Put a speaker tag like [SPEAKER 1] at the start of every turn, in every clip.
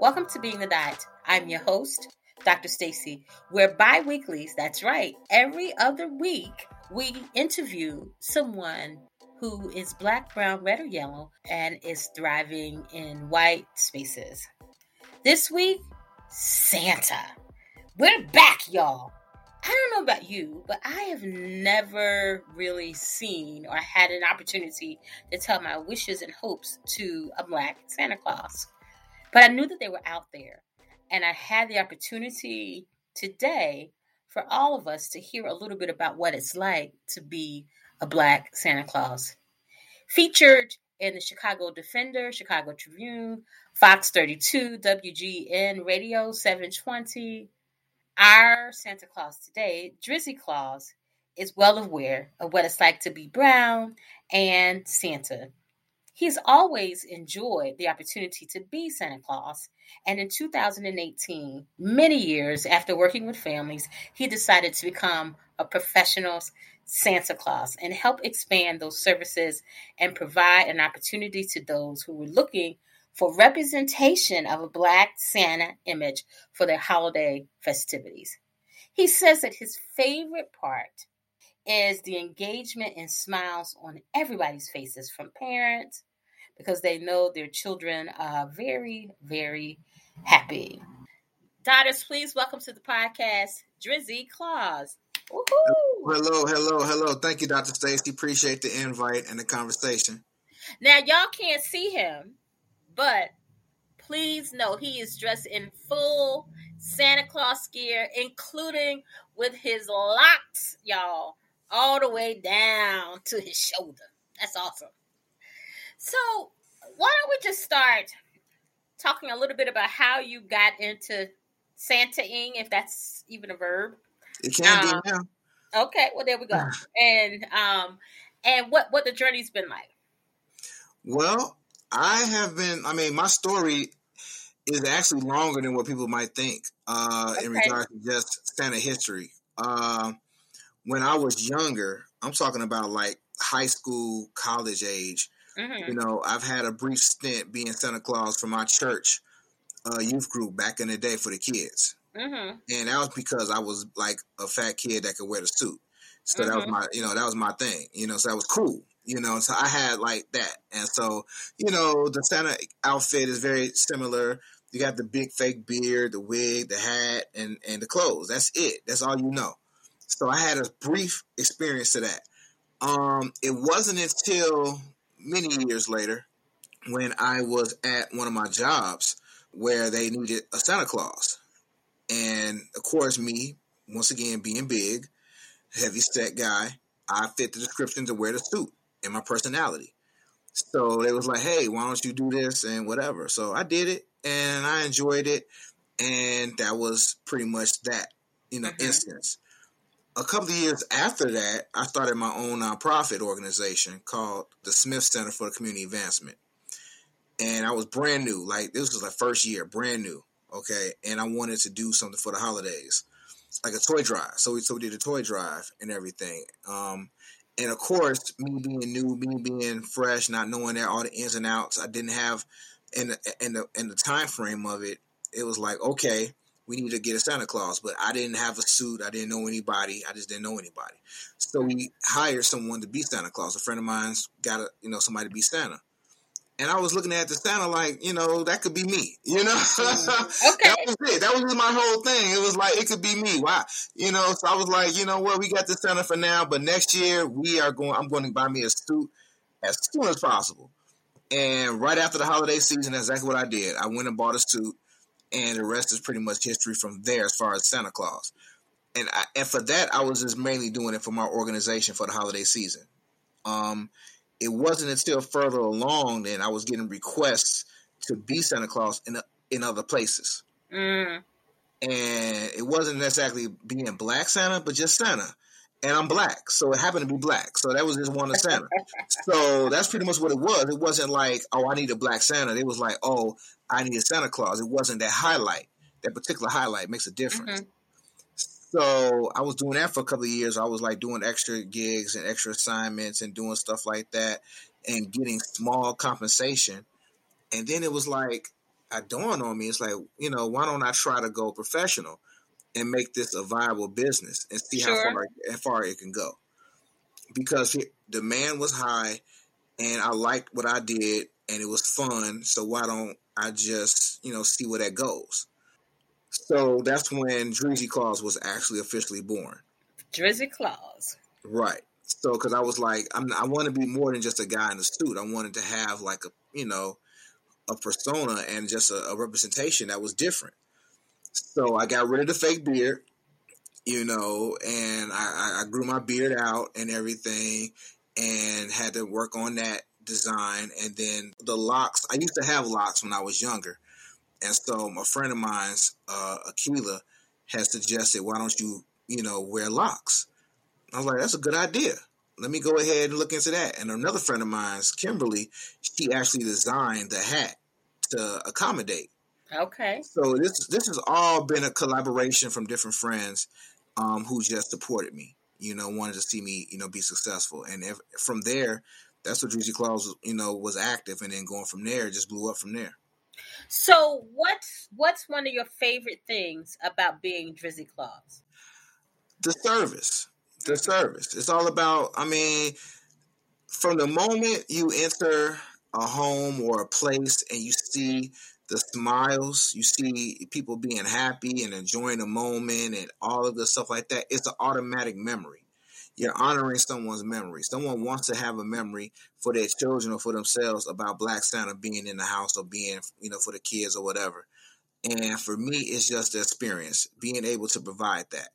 [SPEAKER 1] Welcome to Being the Diet. I'm your host, Dr. Stacy. We're bi weeklies, that's right. Every other week, we interview someone who is black, brown, red, or yellow and is thriving in white spaces. This week, Santa. We're back, y'all. I don't know about you, but I have never really seen or had an opportunity to tell my wishes and hopes to a black Santa Claus. But I knew that they were out there. And I had the opportunity today for all of us to hear a little bit about what it's like to be a black Santa Claus. Featured in the Chicago Defender, Chicago Tribune, Fox 32, WGN Radio 720. Our Santa Claus today, Drizzy Claus, is well aware of what it's like to be brown and Santa. He's always enjoyed the opportunity to be Santa Claus. And in 2018, many years after working with families, he decided to become a professional Santa Claus and help expand those services and provide an opportunity to those who were looking for representation of a Black Santa image for their holiday festivities. He says that his favorite part is the engagement and smiles on everybody's faces from parents because they know their children are very, very happy. Daughters, please welcome to the podcast, Drizzy Claus.
[SPEAKER 2] Woo-hoo. Hello, hello, hello. Thank you, Dr. Stacy. Appreciate the invite and the conversation.
[SPEAKER 1] Now, y'all can't see him, but please know he is dressed in full Santa Claus gear, including with his locks, y'all, all the way down to his shoulder. That's awesome. So, why don't we just start talking a little bit about how you got into Santaing, if that's even a verb?
[SPEAKER 2] It can um, be now.
[SPEAKER 1] Okay, well there we go. and um, and what what the journey's been like?
[SPEAKER 2] Well, I have been. I mean, my story is actually longer than what people might think uh, okay. in regards to just Santa history. Uh, when I was younger, I'm talking about like high school, college age. Mm-hmm. You know, I've had a brief stint being Santa Claus for my church uh, youth group back in the day for the kids. Mm-hmm. And that was because I was like a fat kid that could wear the suit. So mm-hmm. that was mm-hmm. my, you know, that was my thing, you know, so that was cool, you know, so I had like that. And so, you know, the Santa outfit is very similar. You got the big fake beard, the wig, the hat, and, and the clothes. That's it. That's all you know. So I had a brief experience to that. Um, it wasn't until many years later when I was at one of my jobs where they needed a Santa Claus. And of course, me, once again, being big, heavy set guy, I fit the description to wear the suit and my personality. So they was like, hey, why don't you do this and whatever. So I did it and I enjoyed it. And that was pretty much that, you know, mm-hmm. instance a couple of years after that, I started my own nonprofit organization called the Smith Center for Community Advancement. And I was brand new, like this was the first year, brand new. Okay. And I wanted to do something for the holidays, like a toy drive. So we, so we did a toy drive and everything. Um, and of course, me being new, me being fresh, not knowing that all the ins and outs, I didn't have in the, in the, in the time frame of it, it was like, okay, we need to get a Santa Claus. But I didn't have a suit. I didn't know anybody. I just didn't know anybody. So we hired someone to be Santa Claus. A friend of mine's got a, you know, somebody to be Santa. And I was looking at the Santa like, you know, that could be me. You know, mm, okay. that was it. That was my whole thing. It was like it could be me. Why? You know, so I was like, you know what, we got the Santa for now, but next year we are going. I'm going to buy me a suit as soon as possible. And right after the holiday season, that's exactly what I did. I went and bought a suit and the rest is pretty much history from there as far as Santa Claus. And I, and for that, I was just mainly doing it for my organization for the holiday season. Um, it wasn't until further along that I was getting requests to be Santa Claus in in other places. Mm. And it wasn't necessarily being Black Santa, but just Santa. And I'm black, so it happened to be black. So that was just one of Santa. so that's pretty much what it was. It wasn't like, oh, I need a black Santa. It was like, oh, I need a Santa Claus. It wasn't that highlight. That particular highlight makes a difference. Mm-hmm. So I was doing that for a couple of years. I was like doing extra gigs and extra assignments and doing stuff like that and getting small compensation. And then it was like, it dawned on me, it's like, you know, why don't I try to go professional and make this a viable business and see sure. how far how far it can go? Because the demand was high and I liked what I did and it was fun. So why don't I just, you know, see where that goes? So that's when Drizzy Claus was actually officially born.
[SPEAKER 1] Drizzy Claus.
[SPEAKER 2] Right. So, because I was like, I'm, I want to be more than just a guy in a suit. I wanted to have like a, you know, a persona and just a, a representation that was different. So I got rid of the fake beard, you know, and I, I grew my beard out and everything, and had to work on that design. And then the locks. I used to have locks when I was younger, and so a friend of mine's, uh, Akila, has suggested, why don't you, you know, wear locks? I was like, that's a good idea. Let me go ahead and look into that. And another friend of mine's, Kimberly, she actually designed the hat to accommodate.
[SPEAKER 1] Okay.
[SPEAKER 2] So this this has all been a collaboration from different friends um, who just supported me. You know, wanted to see me, you know, be successful. And if, from there, that's what Drizzy Claus, you know, was active, and then going from there, just blew up from there.
[SPEAKER 1] So what's what's one of your favorite things about being Drizzy Claus?
[SPEAKER 2] The service. The service. It's all about I mean, from the moment you enter a home or a place and you see the smiles, you see people being happy and enjoying the moment and all of the stuff like that, it's an automatic memory you're honoring someone's memory. Someone wants to have a memory for their children or for themselves about Black Santa being in the house or being, you know, for the kids or whatever. And for me, it's just the experience, being able to provide that.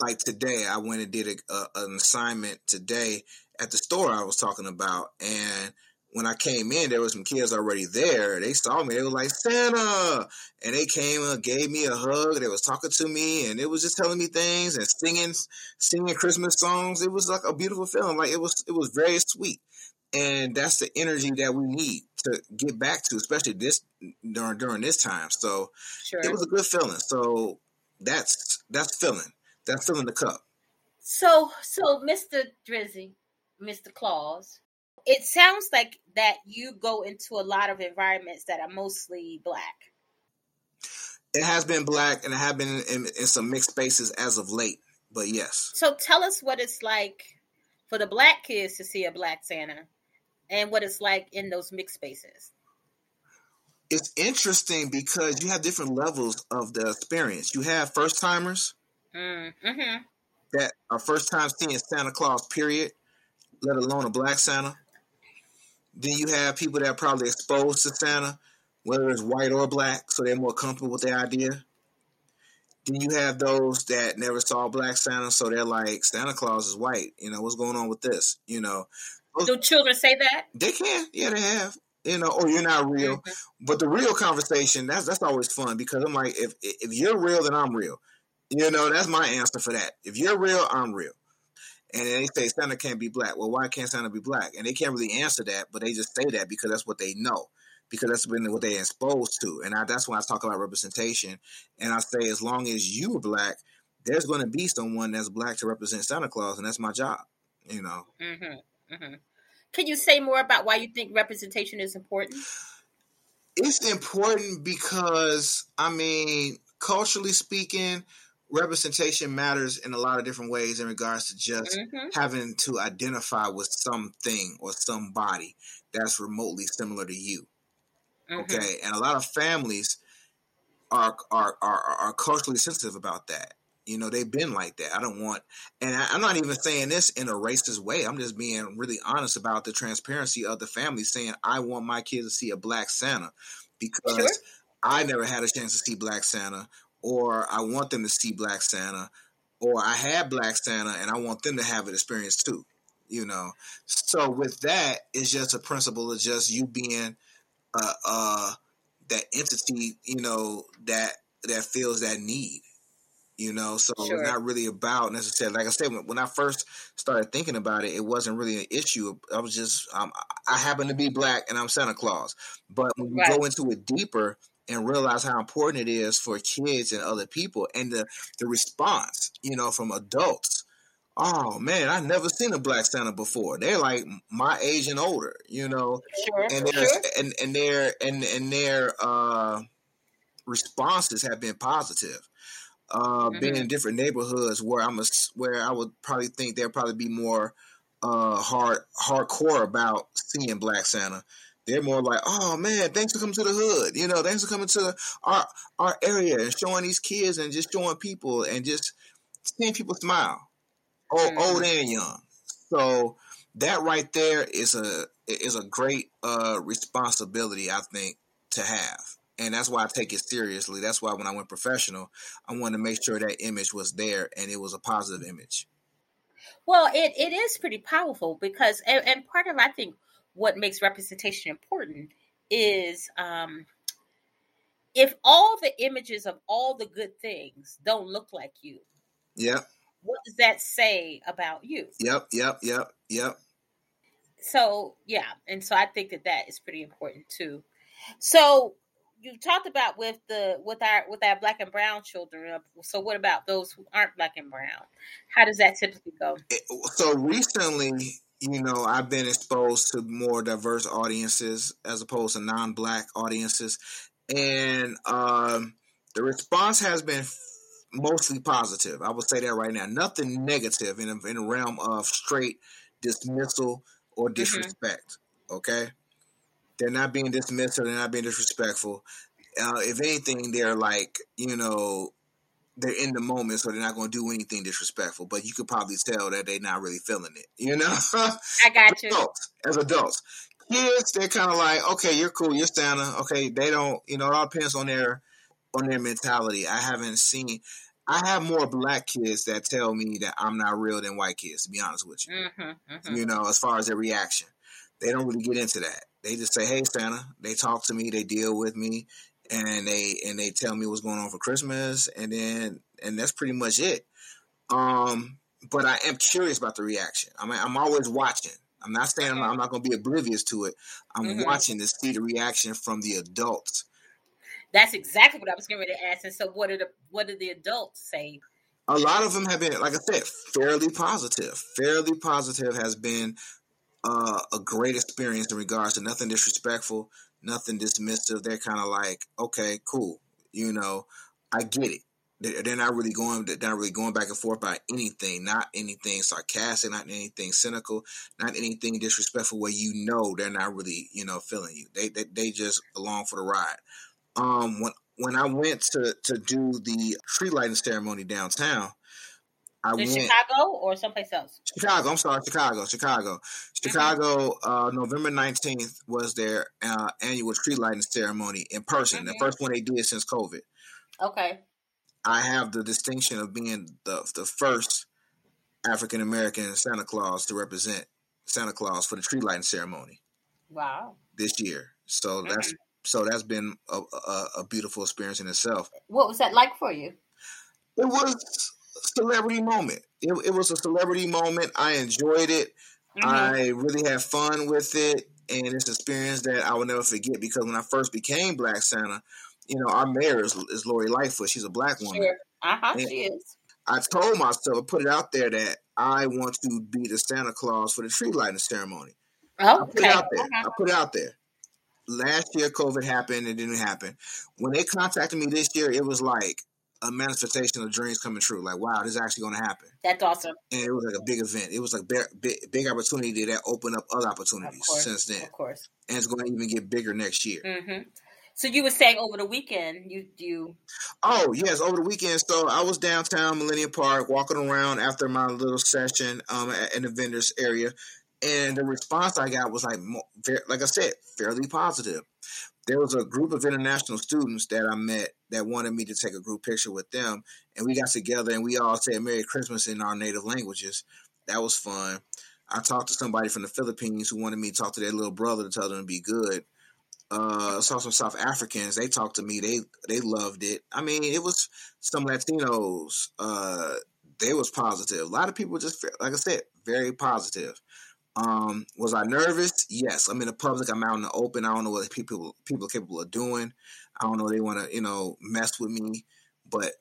[SPEAKER 2] Like today, I went and did a, a, an assignment today at the store I was talking about, and when I came in, there was some kids already there. They saw me. They were like Santa, and they came and gave me a hug. They was talking to me, and it was just telling me things and singing, singing Christmas songs. It was like a beautiful feeling. Like it was, it was very sweet, and that's the energy that we need to get back to, especially this during during this time. So sure. it was a good feeling. So that's that's feeling. That's filling the cup.
[SPEAKER 1] So so Mr. Drizzy, Mr. Claus it sounds like that you go into a lot of environments that are mostly black.
[SPEAKER 2] It has been black, and it have been in, in, some mixed spaces as of late. But yes.
[SPEAKER 1] So tell us what it's like for the black kids to see a black Santa, and what it's like in those mixed spaces.
[SPEAKER 2] It's interesting because you have different levels of the experience. You have first timers mm, mm-hmm. that are first time seeing Santa Claus, period, let alone a black Santa. Then you have people that are probably exposed to Santa, whether it's white or black, so they're more comfortable with the idea. Then you have those that never saw Black Santa, so they're like, Santa Claus is white. You know, what's going on with this? You know.
[SPEAKER 1] Do children say that?
[SPEAKER 2] They can. Yeah, they have. You know, or you're not real. Mm-hmm. But the real conversation, that's that's always fun because I'm like, if if you're real, then I'm real. You know, that's my answer for that. If you're real, I'm real. And they say Santa can't be black. Well, why can't Santa be black? And they can't really answer that, but they just say that because that's what they know, because that's been what they're exposed to. And I, that's when I talk about representation. And I say, as long as you are black, there's going to be someone that's black to represent Santa Claus, and that's my job. You know.
[SPEAKER 1] Mm-hmm. Mm-hmm. Can you say more about why you think representation is important?
[SPEAKER 2] It's important because, I mean, culturally speaking, representation matters in a lot of different ways in regards to just mm-hmm. having to identify with something or somebody that's remotely similar to you. Mm-hmm. Okay, and a lot of families are, are are are culturally sensitive about that. You know, they've been like that. I don't want, and I, am not even saying this in a racist way. I'm just being really honest about the transparency of the family, saying I want my kids to see a black Santa because sure. I never had a chance to see Black Santa or I want them to see Black Santa, or I had Black Santa and I want them to have an experience too. You know, so with that, it's just a principle of just you being uh, uh that entity, you know, that that feels that need. You know, so sure. it's not really about necessarily. Like I said, when, when, I first started thinking about it, it wasn't really an issue. I was just, um, I happen to be black and I'm Santa Claus. But when you right. go into it deeper, and realize how important it is for kids and other people and the, the response, you know, from adults. Oh man, I've never seen a black Santa before. They're like my age and older, you know, sure, and their sure. and and their and and their uh, responses have been positive. Uh, mm-hmm. Being in different neighborhoods where I'm a, where I would probably think there'd probably be more uh, hard hardcore about seeing Black Santa they're more like, oh man, thanks for coming to the hood. You know, thanks for coming to our our area and showing these kids and just showing people and just seeing people smile, old, mm-hmm. old and young. So that right there is a is a great uh, responsibility, I think, to have. And that's why I take it seriously. That's why when I went professional, I wanted to make sure that image was there and it was a positive image.
[SPEAKER 1] Well, it, it is pretty powerful because, and, and part of I think what makes representation important is um, if all the images of all the good things don't look like you.
[SPEAKER 2] Yep.
[SPEAKER 1] What does that say about you?
[SPEAKER 2] Yep, yep, yep, yep.
[SPEAKER 1] So, yeah, and so I think that that is pretty important too. So, you talked about with the with our with our black and brown children. So, what about those who aren't black and brown? How does that typically go?
[SPEAKER 2] So recently, you know, I've been exposed to more diverse audiences as opposed to non-black audiences, and um, the response has been mostly positive. I would say that right now. Nothing negative in in a realm of straight dismissal or mm-hmm. disrespect. Mm-hmm. Okay, they're not being dismissive. They're not being disrespectful. Uh, if anything, they're like you know they're in the moment, so they're not going to do anything disrespectful. But you could probably tell that they're not really feeling it. You know,
[SPEAKER 1] I got you.
[SPEAKER 2] Adults, as adults, kids, they're kind of like, okay, you're cool, you're Santa. Okay, they don't, you know, it all depends on their on their mentality. I haven't seen. I have more black kids that tell me that I'm not real than white kids. To be honest with you, mm-hmm, mm-hmm. you know, as far as their reaction, they don't really get into that. They just say, "Hey, Santa." They talk to me. They deal with me and they and they tell me what's going on for Christmas, and then and that's pretty much it. Um, but I am curious about the reaction. I mean, I'm always watching. I'm not saying I'm not, not going to be oblivious to it. I'm mm-hmm. watching to see the reaction from the adults.
[SPEAKER 1] That's exactly what I was going to ask. And so, what did the what did the adults say?
[SPEAKER 2] A lot of them have been, like I said, fairly positive. Fairly positive has been uh, a great experience in regards to nothing disrespectful, nothing dismissive. They're kind of like, okay, cool. You know, I get it. They're not really going. They're not really going back and forth about anything. Not anything sarcastic. Not anything cynical. Not anything disrespectful. Where you know they're not really, you know, feeling you. They they, they just along for the ride. Um, when when I went to to do the tree lighting ceremony downtown,
[SPEAKER 1] I went, Chicago or someplace else?
[SPEAKER 2] Chicago. I'm sorry, Chicago. Chicago. Chicago. Mm-hmm. Uh, November 19th was their uh, annual tree lighting ceremony in person. Mm-hmm. The first one they did since COVID.
[SPEAKER 1] Okay.
[SPEAKER 2] I have the distinction of being the the first African American Santa Claus to represent Santa Claus for the tree lighting ceremony.
[SPEAKER 1] Wow.
[SPEAKER 2] This year, so mm-hmm. that's so that's been a, a, a beautiful experience in itself.
[SPEAKER 1] What was that like for you?
[SPEAKER 2] It was celebrity moment. It, it was a celebrity moment. I enjoyed it. Mm-hmm. I really had fun with it, and it's an experience that I will never forget because when I first became Black Santa, you know, our mayor is, is Lori Lightfoot. She's a black woman. Sure.
[SPEAKER 1] Uh-huh, she is.
[SPEAKER 2] I told myself, I put it out there that I want to be the Santa Claus for the tree lighting ceremony.
[SPEAKER 1] Oh,
[SPEAKER 2] I put it out there. I put it out there. Last year, COVID happened. It didn't happen. When they contacted me this year, it was like, a manifestation of dreams coming true. Like, wow, this is actually going to happen.
[SPEAKER 1] That's awesome.
[SPEAKER 2] And it was like a big event. It was like big, big, big opportunity that opened up other opportunities course, since then.
[SPEAKER 1] Of course.
[SPEAKER 2] And it's going to even get bigger next year.
[SPEAKER 1] Mm-hmm. So you were saying over the weekend, you you.
[SPEAKER 2] Oh yes, over the weekend. So I was downtown Millennium Park, walking around after my little session um, in the vendors area, and the response I got was like, like I said, fairly positive there was a group of international students that I met that wanted me to take a group picture with them, and we got together and we all said "Merry Christmas" in our native languages. That was fun. I talked to somebody from the Philippines who wanted me to talk to their little brother to tell them to be good. Uh, saw some South Africans. They talked to me. They they loved it. I mean, it was some Latinos. Uh, they was positive. A lot of people just, like I said, very positive. Um, was I nervous? Yes. I'm in the public. I'm out in the open. I don't know what people people are capable of doing. I don't know they want to you know mess with me, but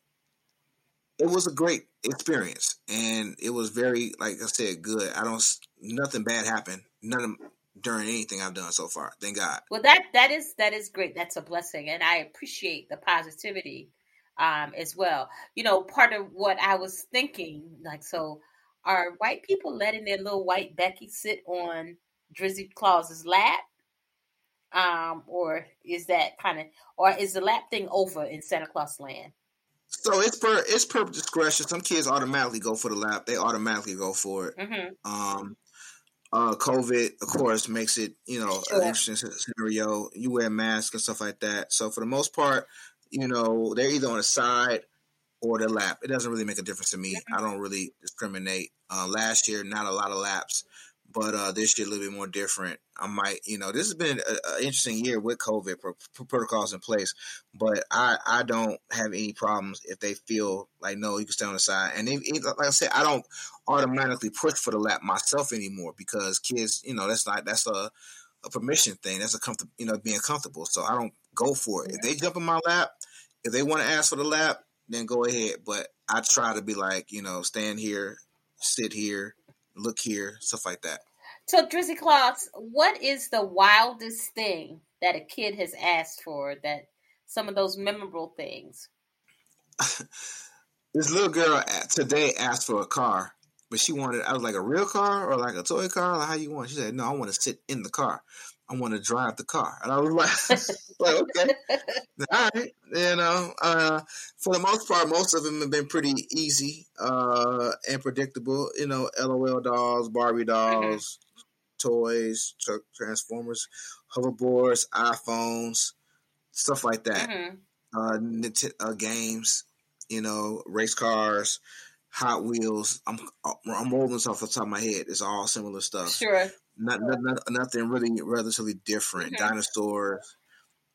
[SPEAKER 2] it was a great experience, and it was very like I said, good. I don't nothing bad happened. None during anything I've done so far. Thank God.
[SPEAKER 1] Well, that that is that is great. That's a blessing, and I appreciate the positivity um, as well. You know, part of what I was thinking, like, so are white people letting their little white Becky sit on Drizzy Claus's lap? Um, or is that kind of, or is the lap thing over in Santa Claus land?
[SPEAKER 2] So it's per it's per discretion. Some kids automatically go for the lap; they automatically go for it. Mm-hmm. Um, uh, COVID, of course, makes it you know sure. an interesting scenario. You wear masks and stuff like that. So for the most part, you know they're either on the side or the lap. It doesn't really make a difference to me. I don't really discriminate. Uh, last year, not a lot of laps, but uh, this year a little bit more different. I might, you know, this has been an interesting year with COVID pro- pro- protocols in place, but I I don't have any problems if they feel like no, you can stay on the side. And like I said, I don't automatically push for the lap myself anymore because kids, you know, that's not that's a a permission thing. That's a comfort, you know, being comfortable. So I don't go for it. If they jump in my lap, if they want to ask for the lap, then go ahead. But I try to be like, you know, stand here, sit here, look here, stuff like that.
[SPEAKER 1] So, Drizzy Claus, what is the wildest thing that a kid has asked for? That some of those memorable things.
[SPEAKER 2] this little girl today asked for a car, but she wanted. I was like a real car or like a toy car. Like, how you want? She said, "No, I want to sit in the car." I want to drive the car. And I was like, like okay, all right. You know, uh, for the most part, most of them have been pretty easy uh, and predictable. You know, LOL dolls, Barbie mm-hmm. dolls, mm-hmm. toys, Transformers, hoverboards, iPhones, stuff like that. Mm-hmm. Uh, uh, games, you know, race cars. Hot Wheels. I'm I'm rolling this off the top of my head. It's all similar stuff.
[SPEAKER 1] Sure
[SPEAKER 2] not, not, nothing really relatively different. Mm-hmm. Dinosaurs,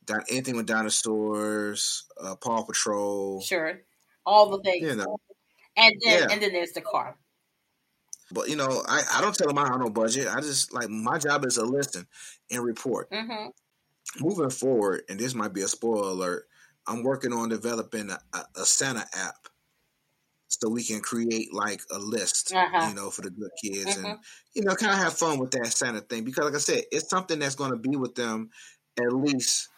[SPEAKER 2] di- anything with dinosaurs, uh, Paw Patrol.
[SPEAKER 1] Sure, all the things. You know, and then yeah. and then there's the car.
[SPEAKER 2] But you know, I, I don't tell them I have no budget. I just like my job is to listen and report. Mm-hmm. Moving forward, and this might be a spoiler alert. I'm working on developing a, a Santa app so we can create like a list, uh-huh. you know, for the good kids mm-hmm. and you know, kind of have fun with that Santa thing because, like I said, it's something that's going to be with them at least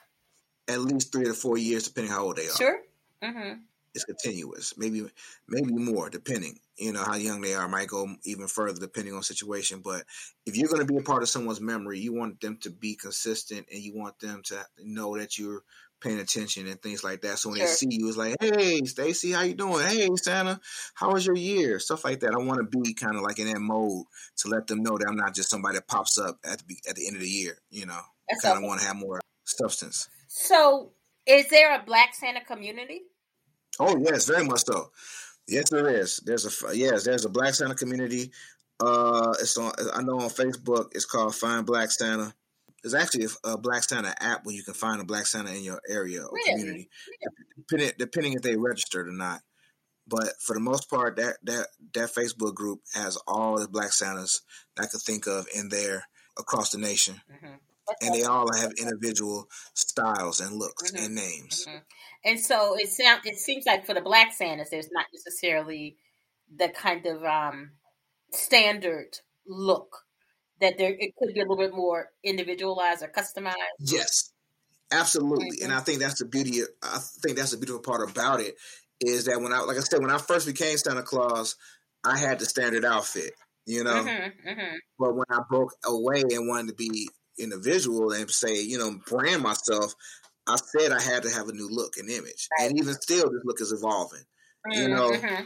[SPEAKER 2] at least three to four years, depending how old they are.
[SPEAKER 1] Sure. Mm-hmm.
[SPEAKER 2] It's continuous, maybe maybe more, depending. You know how young they are. Might go even further depending on situation. But if you're going to be a part of someone's memory, you want them to be consistent, and you want them to know that you're paying attention and things like that. So when sure. they see you, it's like, "Hey, Stacy, how you doing? Hey, Santa, how was your year?" Stuff like that. I want to be kind of like in that mode to let them know that I'm not just somebody that pops up at the at the end of the year. You know, kind of want to have more substance.
[SPEAKER 1] So, is there a Black Santa community?
[SPEAKER 2] Oh yes, very much so. Yes, there is. There's a yes, there's a Black Santa community. Uh, it's on. I know on Facebook. It's called Find Black Santa there's actually a, a, Black Santa app where you can find a Black Santa in your area or really? community, depending, depending if they registered or not. But for the most part, that that that Facebook group has all the Black Santas that I could think of in there across the nation, mm-hmm. and they all have individual styles and looks mm-hmm. and names.
[SPEAKER 1] Mm-hmm. And so it sounds it seems like for the Black Santas, there's not necessarily the kind of um, standard look that there it could be a little bit more individualized or customized.
[SPEAKER 2] Yes, absolutely, mm-hmm. and I think that's the beauty. I think that's the beautiful part about it is that when I, like I said, when I first became Santa Claus, I had the standard outfit, you know. Mm-hmm, mm-hmm. But when I broke away and wanted to be individual and say, you know, brand myself, I said I had to have a new look and image, right. and even still, this look is evolving. You mm-hmm, know, mm-hmm.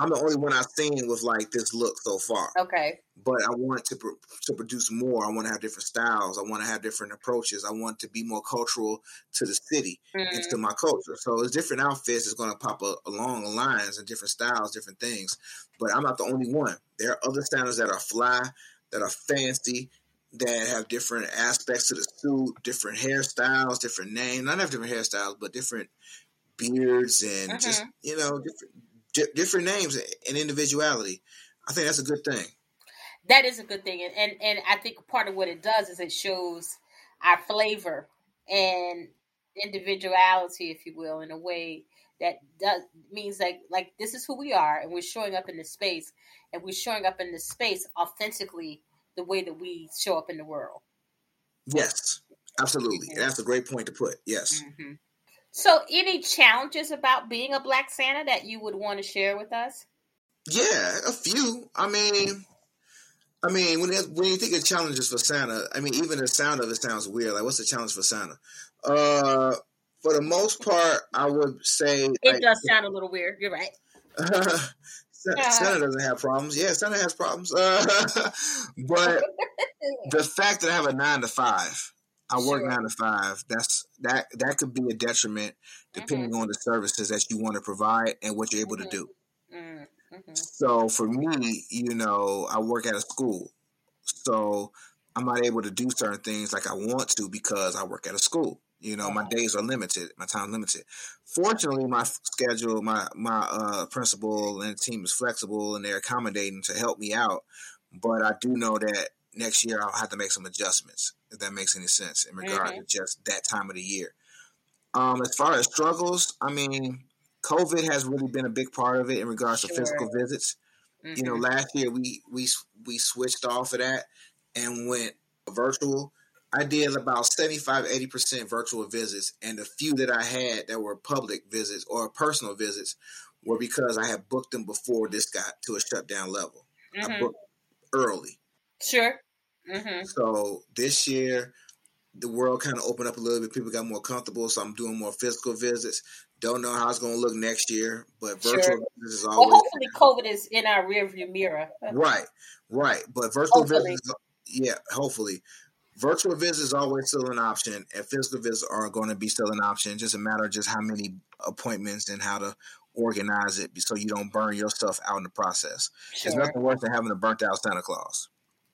[SPEAKER 2] I'm the only one I've seen with like this look so far.
[SPEAKER 1] Okay.
[SPEAKER 2] But I want to to produce more. I want to have different styles. I want to have different approaches. I want to be more cultural to the city mm. and to my culture. So it's different outfits. It's going to pop a, along the lines and different styles, different things. But I'm not the only one. There are other styles that are fly, that are fancy, that have different aspects to the suit, different hairstyles, different names. Not have different hairstyles, but different beards and mm-hmm. just you know different di- different names and individuality. I think that's a good thing.
[SPEAKER 1] that is a good thing, and, and and I think part of what it does is it shows our flavor and individuality, if you will, in a way that does means like like this is who we are, and we're showing up in this space, and we're showing up in this space authentically the way that we show up in the world.
[SPEAKER 2] Yes, absolutely. That's a great point to put. Yes. Mm-hmm.
[SPEAKER 1] So, any challenges about being a Black Santa that you would want to share with us?
[SPEAKER 2] Yeah, a few. I mean, I mean, when when you think of challenges for Santa, I mean, even the sound of it sounds weird. Like, what's the challenge for Santa? Uh, for the most part, I would say
[SPEAKER 1] it like, does sound a little weird. You're right. Uh,
[SPEAKER 2] Santa doesn't have problems. Yeah, Santa has problems. Uh, but the fact that I have a nine to five, I work nine to five. That's that that could be a detriment depending mm-hmm. on the services that you want to provide and what you're able mm-hmm. to do. Mm-hmm. So for me, you know, I work at a school, so I'm not able to do certain things like I want to because I work at a school. You know, my days are limited, my time limited. Fortunately, my schedule, my my uh, principal and team is flexible and they're accommodating to help me out. But I do know that next year I'll have to make some adjustments, if that makes any sense, in regard mm-hmm. to just that time of the year. Um, as far as struggles, I mean, COVID has really been a big part of it in regards sure. to physical visits. Mm-hmm. You know, mm-hmm. last year we we we switched off of that and went virtual I did about 75, 80% virtual visits. And the few that I had that were public visits or personal visits were because I had booked them before this got to a shutdown level. Mm-hmm. I booked early.
[SPEAKER 1] Sure. Mm-hmm.
[SPEAKER 2] So this year, the world kind of opened up a little bit. People got more comfortable. So I'm doing more physical visits. Don't know how it's going to look next year, but virtual sure. visits is always.
[SPEAKER 1] Well, hopefully, COVID is in our rearview mirror.
[SPEAKER 2] right, right. But virtual hopefully. visits, yeah, hopefully virtual visits is always still an option, and physical visits are going to be still an option. Just a matter of just how many appointments and how to organize it so you don't burn yourself out in the process. Sure. There's nothing worse than having a burnt out Santa Claus.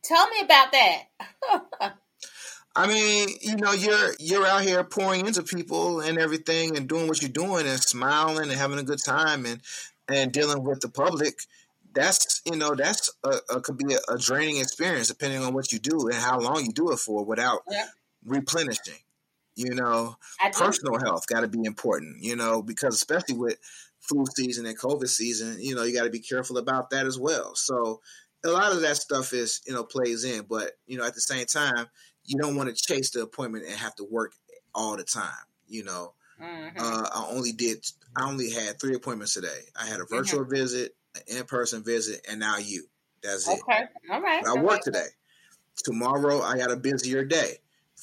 [SPEAKER 1] Tell me about that.
[SPEAKER 2] I mean, you know, you're you're out here pouring into people and everything and doing what you're doing and smiling and having a good time and and dealing with the public that's you know that's a, a could be a, a, draining experience depending on what you do and how long you do it for without yeah. replenishing. You know, personal health got to be important. You know, because especially with flu season and COVID season, you know, you got to be careful about that as well. So a lot of that stuff is you know plays in, but you know at the same time you don't want to chase the appointment and have to work all the time. You know, mm-hmm. uh, I only did I only had three appointments today. I had a mm-hmm. virtual mm-hmm. visit, an in-person visit, and now you. That's
[SPEAKER 1] it. Okay. All right.
[SPEAKER 2] But I work today. Tomorrow I got a busier day.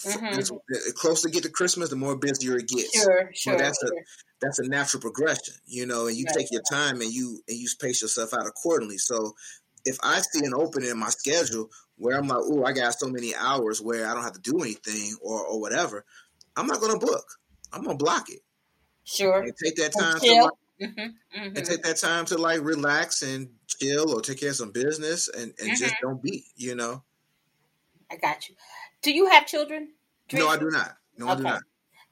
[SPEAKER 2] Mm-hmm. The closer to get to Christmas, the more busier it gets.
[SPEAKER 1] Sure, sure.
[SPEAKER 2] that's sure. a that's a natural progression, you know. And you right. take your time and you and you pace yourself out accordingly. So, if I see an opening in my schedule where I'm like, "Oh, I got so many hours where I don't have to do anything or or whatever," I'm not going to book. I'm going to block it.
[SPEAKER 1] Sure.
[SPEAKER 2] And take that time to Mm-hmm, mm-hmm. And take that time to like relax and chill or take care of some business and, and mm-hmm. just don't be, you know.
[SPEAKER 1] I got you. Do you have children?
[SPEAKER 2] No, I do not. No, okay. I do not.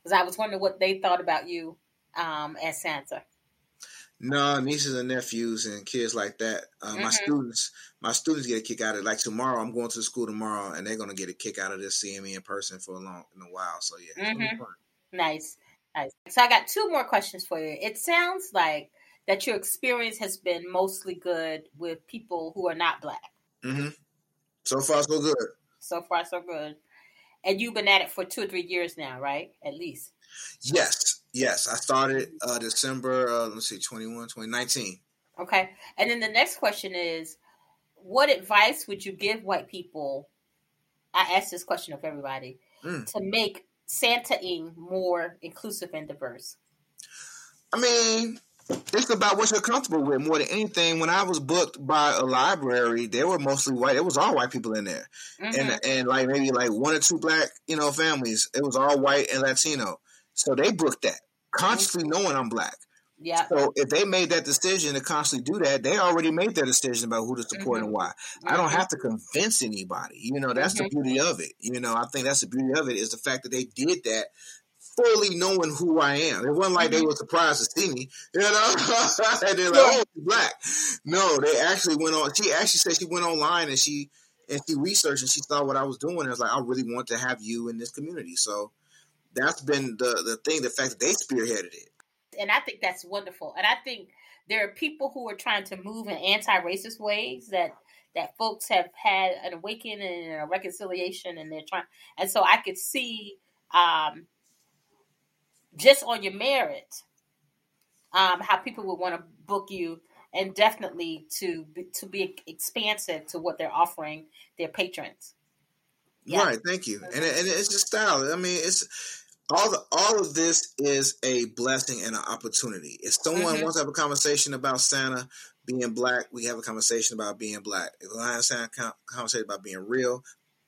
[SPEAKER 1] Because I was wondering what they thought about you um, as Santa.
[SPEAKER 2] No, nieces and nephews and kids like that. Uh, my mm-hmm. students, my students get a kick out of it. Like tomorrow, I'm going to the school tomorrow, and they're going to get a kick out of this seeing me in person for a long, in a while. So yeah,
[SPEAKER 1] mm-hmm. nice. Nice. So I got two more questions for you. It sounds like that your experience has been mostly good with people who are not black.
[SPEAKER 2] Mm-hmm. So far, so good.
[SPEAKER 1] So far, so good. And you've been at it for two or three years now, right? At least.
[SPEAKER 2] Yes. Yes. I started uh, December, uh, let's see, 21, 2019.
[SPEAKER 1] Okay. And then the next question is what advice would you give white people? I ask this question of everybody mm. to make Santaing more inclusive and diverse?
[SPEAKER 2] I mean, it's about what you're comfortable with more than anything. When I was booked by a library, they were mostly white. It was all white people in there, mm-hmm. and and like maybe like one or two black, you know, families. It was all white and Latino. So they booked that consciously mm-hmm. knowing I'm black.
[SPEAKER 1] Yeah.
[SPEAKER 2] So if they made that decision to constantly do that, they already made their decision about who to support mm-hmm. and why. Mm-hmm. I don't mm-hmm. have to convince anybody. You know, that's mm-hmm. the beauty of it. You know, I think that's the beauty of it is the fact that they did that fully knowing who I am. It wasn't like mm-hmm. they were surprised to see me. You know, and they're like, "Oh, black." No, they actually went on. She actually said she went online and she and she researched and she saw what I was doing. And I was like, I really want to have you in this community. So that's been the the thing. The fact that they spearheaded it,
[SPEAKER 1] and I think that's wonderful. And I think there are people who are trying to move in anti-racist ways that that folks have had an awakening and a reconciliation, and they're trying. And so I could see um, just on your merit um, how people would want to book you and definitely to be, to be expansive to what they're offering their patrons.
[SPEAKER 2] Yeah. Right. Thank you. And and it's just style. I mean, it's all the all of this is a blessing and an opportunity. If someone mm-hmm. wants to have a conversation about Santa being black, we have a conversation about being black. If I have a conversation about being real,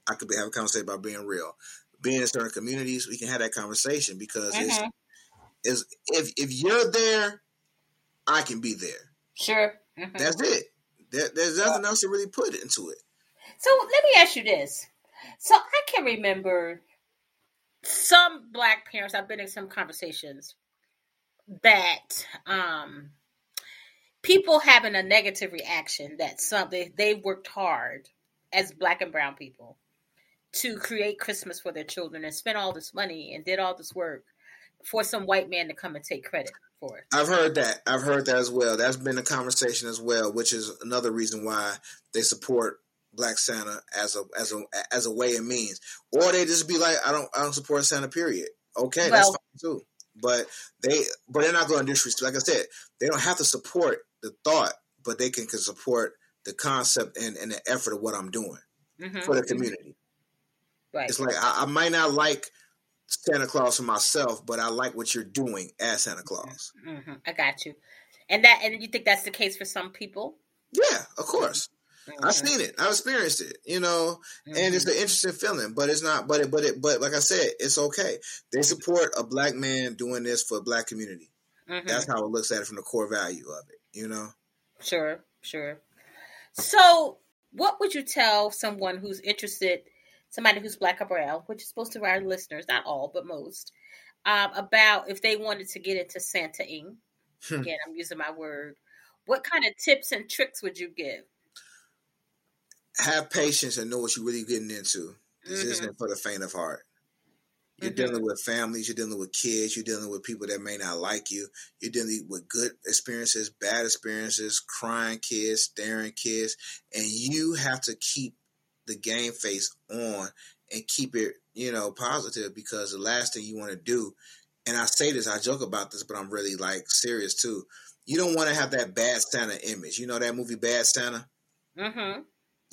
[SPEAKER 2] I could have a conversation about being real. Being in certain communities, we can have that conversation because mm-hmm. it's, it's if if you're there, I can be there.
[SPEAKER 1] Sure.
[SPEAKER 2] Mm-hmm. That's it. There, there's nothing else to really put into it.
[SPEAKER 1] So let me ask you this. So I can remember some black parents, I've been in some conversations that um people having a negative reaction that something they worked hard as black and brown people to create Christmas for their children and spent all this money and did all this work for some white man to come and take credit for it.
[SPEAKER 2] I've heard that. I've heard that as well. That's been a conversation as well, which is another reason why they support Black Santa as a as a as a way and means, or they just be like, I don't I don't support Santa. Period. Okay, well, that's fine too. But they but they're not going to disrespect. Like I said, they don't have to support the thought, but they can, can support the concept and, and the effort of what I'm doing mm-hmm. for the community. Right. It's like I, I might not like Santa Claus for myself, but I like what you're doing as Santa Claus.
[SPEAKER 1] Mm-hmm. I got you. And that, and you think that's the case for some people?
[SPEAKER 2] Yeah, of course. Mm-hmm. I've seen it. I've experienced it. You know, mm-hmm. and it's mm-hmm. an interesting feeling. But it's not. But it. But it. But like I said, it's okay. They support a black man doing this for a black community. Mm-hmm. That's how it looks at it from the core value of it. You know.
[SPEAKER 1] Sure. Sure. So, what would you tell someone who's interested somebody who's black or brown, which is supposed to our listeners, not all, but most, um, about if they wanted to get into Santaing. Hmm. Again, I'm using my word. What kind of tips and tricks would you give?
[SPEAKER 2] Have patience and know what you're really getting into. This mm-hmm. isn't for the faint of heart. You're mm-hmm. dealing with families, you're dealing with kids, you're dealing with people that may not like you. You're dealing with good experiences, bad experiences, crying kids, staring kids, and you have to keep the game face on and keep it, you know, positive because the last thing you want to do, and I say this, I joke about this, but I'm really like serious too. You don't want to have that bad Santa image. You know that movie Bad Santa? Mm-hmm.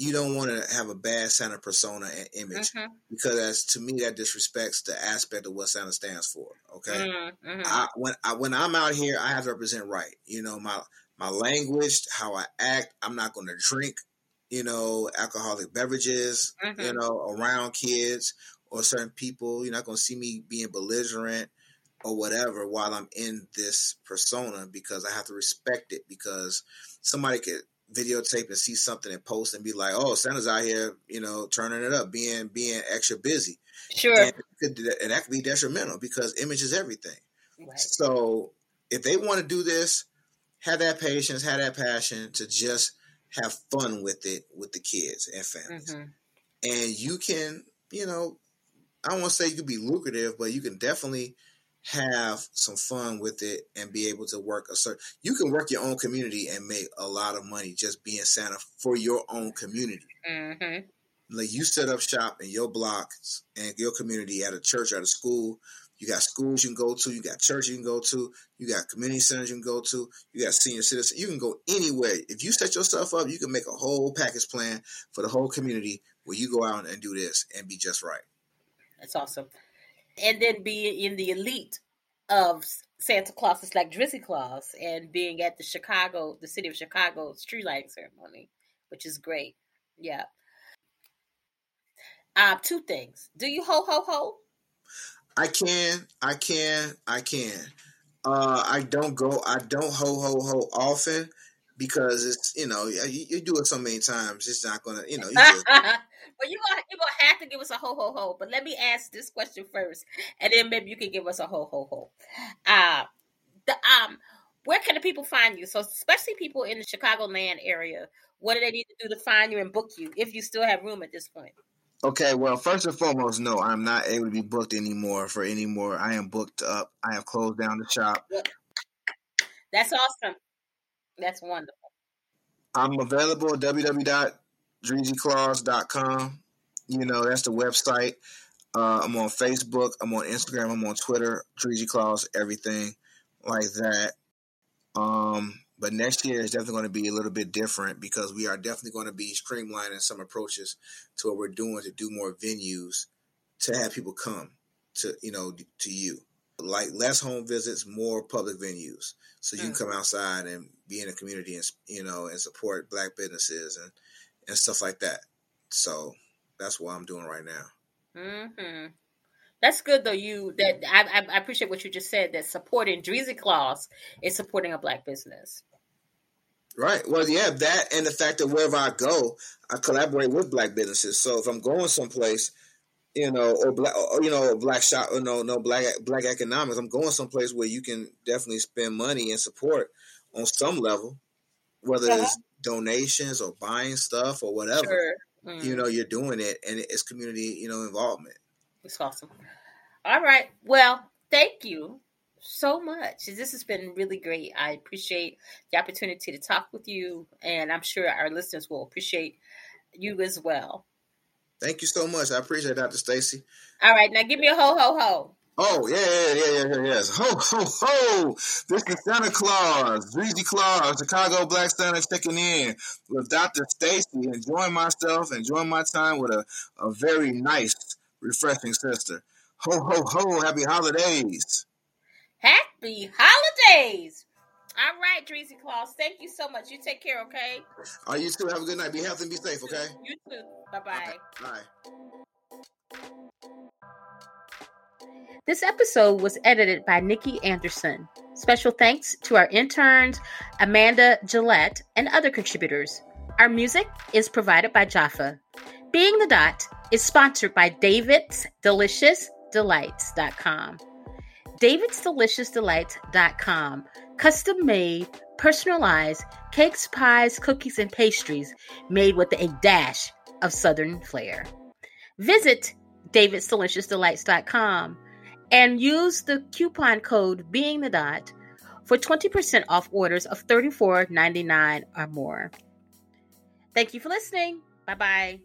[SPEAKER 2] You don't want to have a bad Santa persona and image mm-hmm. because as to me that disrespects the aspect of what Santa stands for. Okay, mm-hmm. I, when I, when I'm out here, I have to represent right. You know my my language, how I act. I'm not going to drink you know, alcoholic beverages, mm-hmm. you know, around kids or certain people. You're not going to see me being belligerent or whatever while I'm in this persona because I have to respect it because somebody could videotape and see something and post and be like, "Oh, Santa's out here, you know, turning it up, being being extra busy."
[SPEAKER 1] Sure,
[SPEAKER 2] and, and that could be detrimental because image is everything. Right. So if they want to do this, have that patience, have that passion to just have fun with it with the kids and families. Mm-hmm. And you can, you know, I won't say you can be lucrative, but you can definitely have some fun with it and be able to work a certain you can work your own community and make a lot of money just being Santa for your own community. Mm-hmm. Like you set up shop in your block and your community at a church, at a school, you got schools you can go to. You got church you can go to. You got community centers you can go to. You got senior citizens. You can go anywhere. If you set yourself up, you can make a whole package plan for the whole community where you go out and do this and be just right.
[SPEAKER 1] That's awesome. And then being in the elite of Santa Claus is like Drizzy Claus and being at the Chicago, the city of Chicago's tree lighting ceremony, which is great. Yeah. Uh, two things. Do you ho ho ho?
[SPEAKER 2] I can, I can, I can. Uh, I don't go, I don't ho ho ho often because it's you know you, you, do it so many times. It's not gonna you know. You just...
[SPEAKER 1] well, you gonna you gonna have to give us a ho ho ho. But let me ask this question first, and then maybe you can give us a ho ho ho. Uh, the um, where can the people find you? So especially people in the Chicagoland area, What do they need to do to find you and book you if you still have room at this point?
[SPEAKER 2] Okay, well, first and foremost, no, I'm not able to be booked anymore for any more. I am booked up. I have closed down the shop.
[SPEAKER 1] That's awesome. That's wonderful.
[SPEAKER 2] I'm available at www.dreezyclaws.com. You know, that's the website. Uh, I'm on Facebook. I'm on Instagram. I'm on Twitter. Dreezy Claws, everything like that. Um, but next year is definitely going to be a little bit different because we are definitely going to be streamlining some approaches to what we're doing to do more venues to have people come to you know to you like less home visits, more public venues, so you mm. can come outside and be in a community and you know and support black businesses and and stuff like that. So that's what I'm doing right now.
[SPEAKER 1] Mm-hmm. That's good though. You that I, I appreciate what you just said. That supporting Dreezy Claus is supporting a black business.
[SPEAKER 2] Right. Well, yeah, that and the fact that wherever I go, I collaborate with black businesses. So if I'm going someplace, you know, or black, or, you know, black shop, or no, no black black economics, I'm going someplace where you can definitely spend money and support on some level, whether uh-huh. it's donations or buying stuff or whatever. Sure. Mm. You know, you're doing it, and it's community, you know, involvement.
[SPEAKER 1] It's awesome. All right. Well, thank you so much. This has been really great. I appreciate the opportunity to talk with you, and I'm sure our listeners will appreciate you as well.
[SPEAKER 2] Thank you so much. I appreciate it, Dr. Stacy.
[SPEAKER 1] All right, now give me a ho ho ho.
[SPEAKER 2] Oh yeah, yeah, yeah, yeah, yeah, yes. Ho ho ho! This is Santa Claus, Dreezy Claus, Chicago Black Santa checking in with Dr. Stacy, enjoying myself, enjoying my time with a, a very nice, refreshing sister. Ho ho ho! Happy holidays!
[SPEAKER 1] Happy holidays! All right, Dreezy Claus. Thank you so much. You take care, okay?
[SPEAKER 2] All right, you too. Have a good night. Be healthy and be safe, okay?
[SPEAKER 1] You too. Bye bye.
[SPEAKER 2] Bye.
[SPEAKER 1] This episode was edited by Nikki Anderson. Special thanks to our interns, Amanda Gillette, and other contributors. Our music is provided by Jaffa. Being the Dot is sponsored by David's Delicious Delights.com. David'sDeliciousDelights.com. Custom made, personalized cakes, pies, cookies, and pastries made with a dash of Southern flair. Visit David's Delicious David'sDeliciousDelights.com and use the coupon code Being the Dot for 20% off orders of $34.99 or more. Thank you for listening. Bye bye.